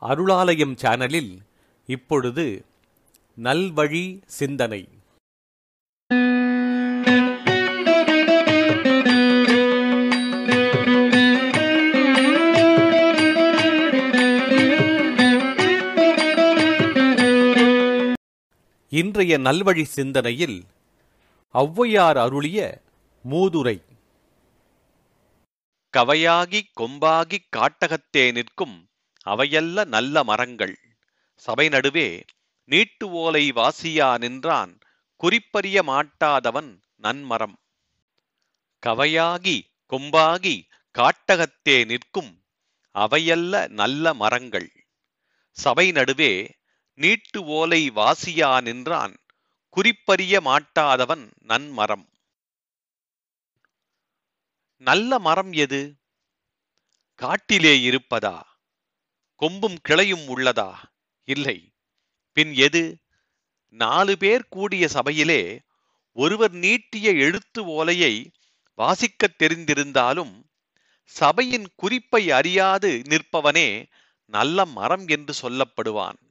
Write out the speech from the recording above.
அருளாலயம் சேனலில் இப்பொழுது நல்வழி சிந்தனை. இன்றைய நல்வழி சிந்தனையில் ஔவையார் அருளிய மூதுரை. கவையாகிக் கொம்பாகிக் காட்டகத்தே நிற்கும் அவையல்ல நல்ல மரங்கள். சபை நடுவே நீட்டு ஓலை வாசியா நின்றான். குறிப்பறிய மாட்டாதவன் நன்மரம். கவையாகி கொம்பாகி காட்டகத்தே நிற்கும் அவையல்ல நல்ல மரங்கள். சபை நடுவே நீட்டு ஓலை வாசியா நின்றான். குறிப்பறிய மாட்டாதவன் நன்மரம். நல்ல மரம் எது? காட்டிலே இருப்பதா? கொம்பும் கிளையும் உள்ளதா? இல்லை. பின் எது? நாலு பேர் கூடிய சபையிலே ஒருவர் நீட்டிய எழுத்து ஓலையை வாசிக்கத் தெரிந்திருந்தாலும் சபையின் குறிப்பை அறியாது நிற்பவனே நல்ல மரம் என்று சொல்லப்படுவான்.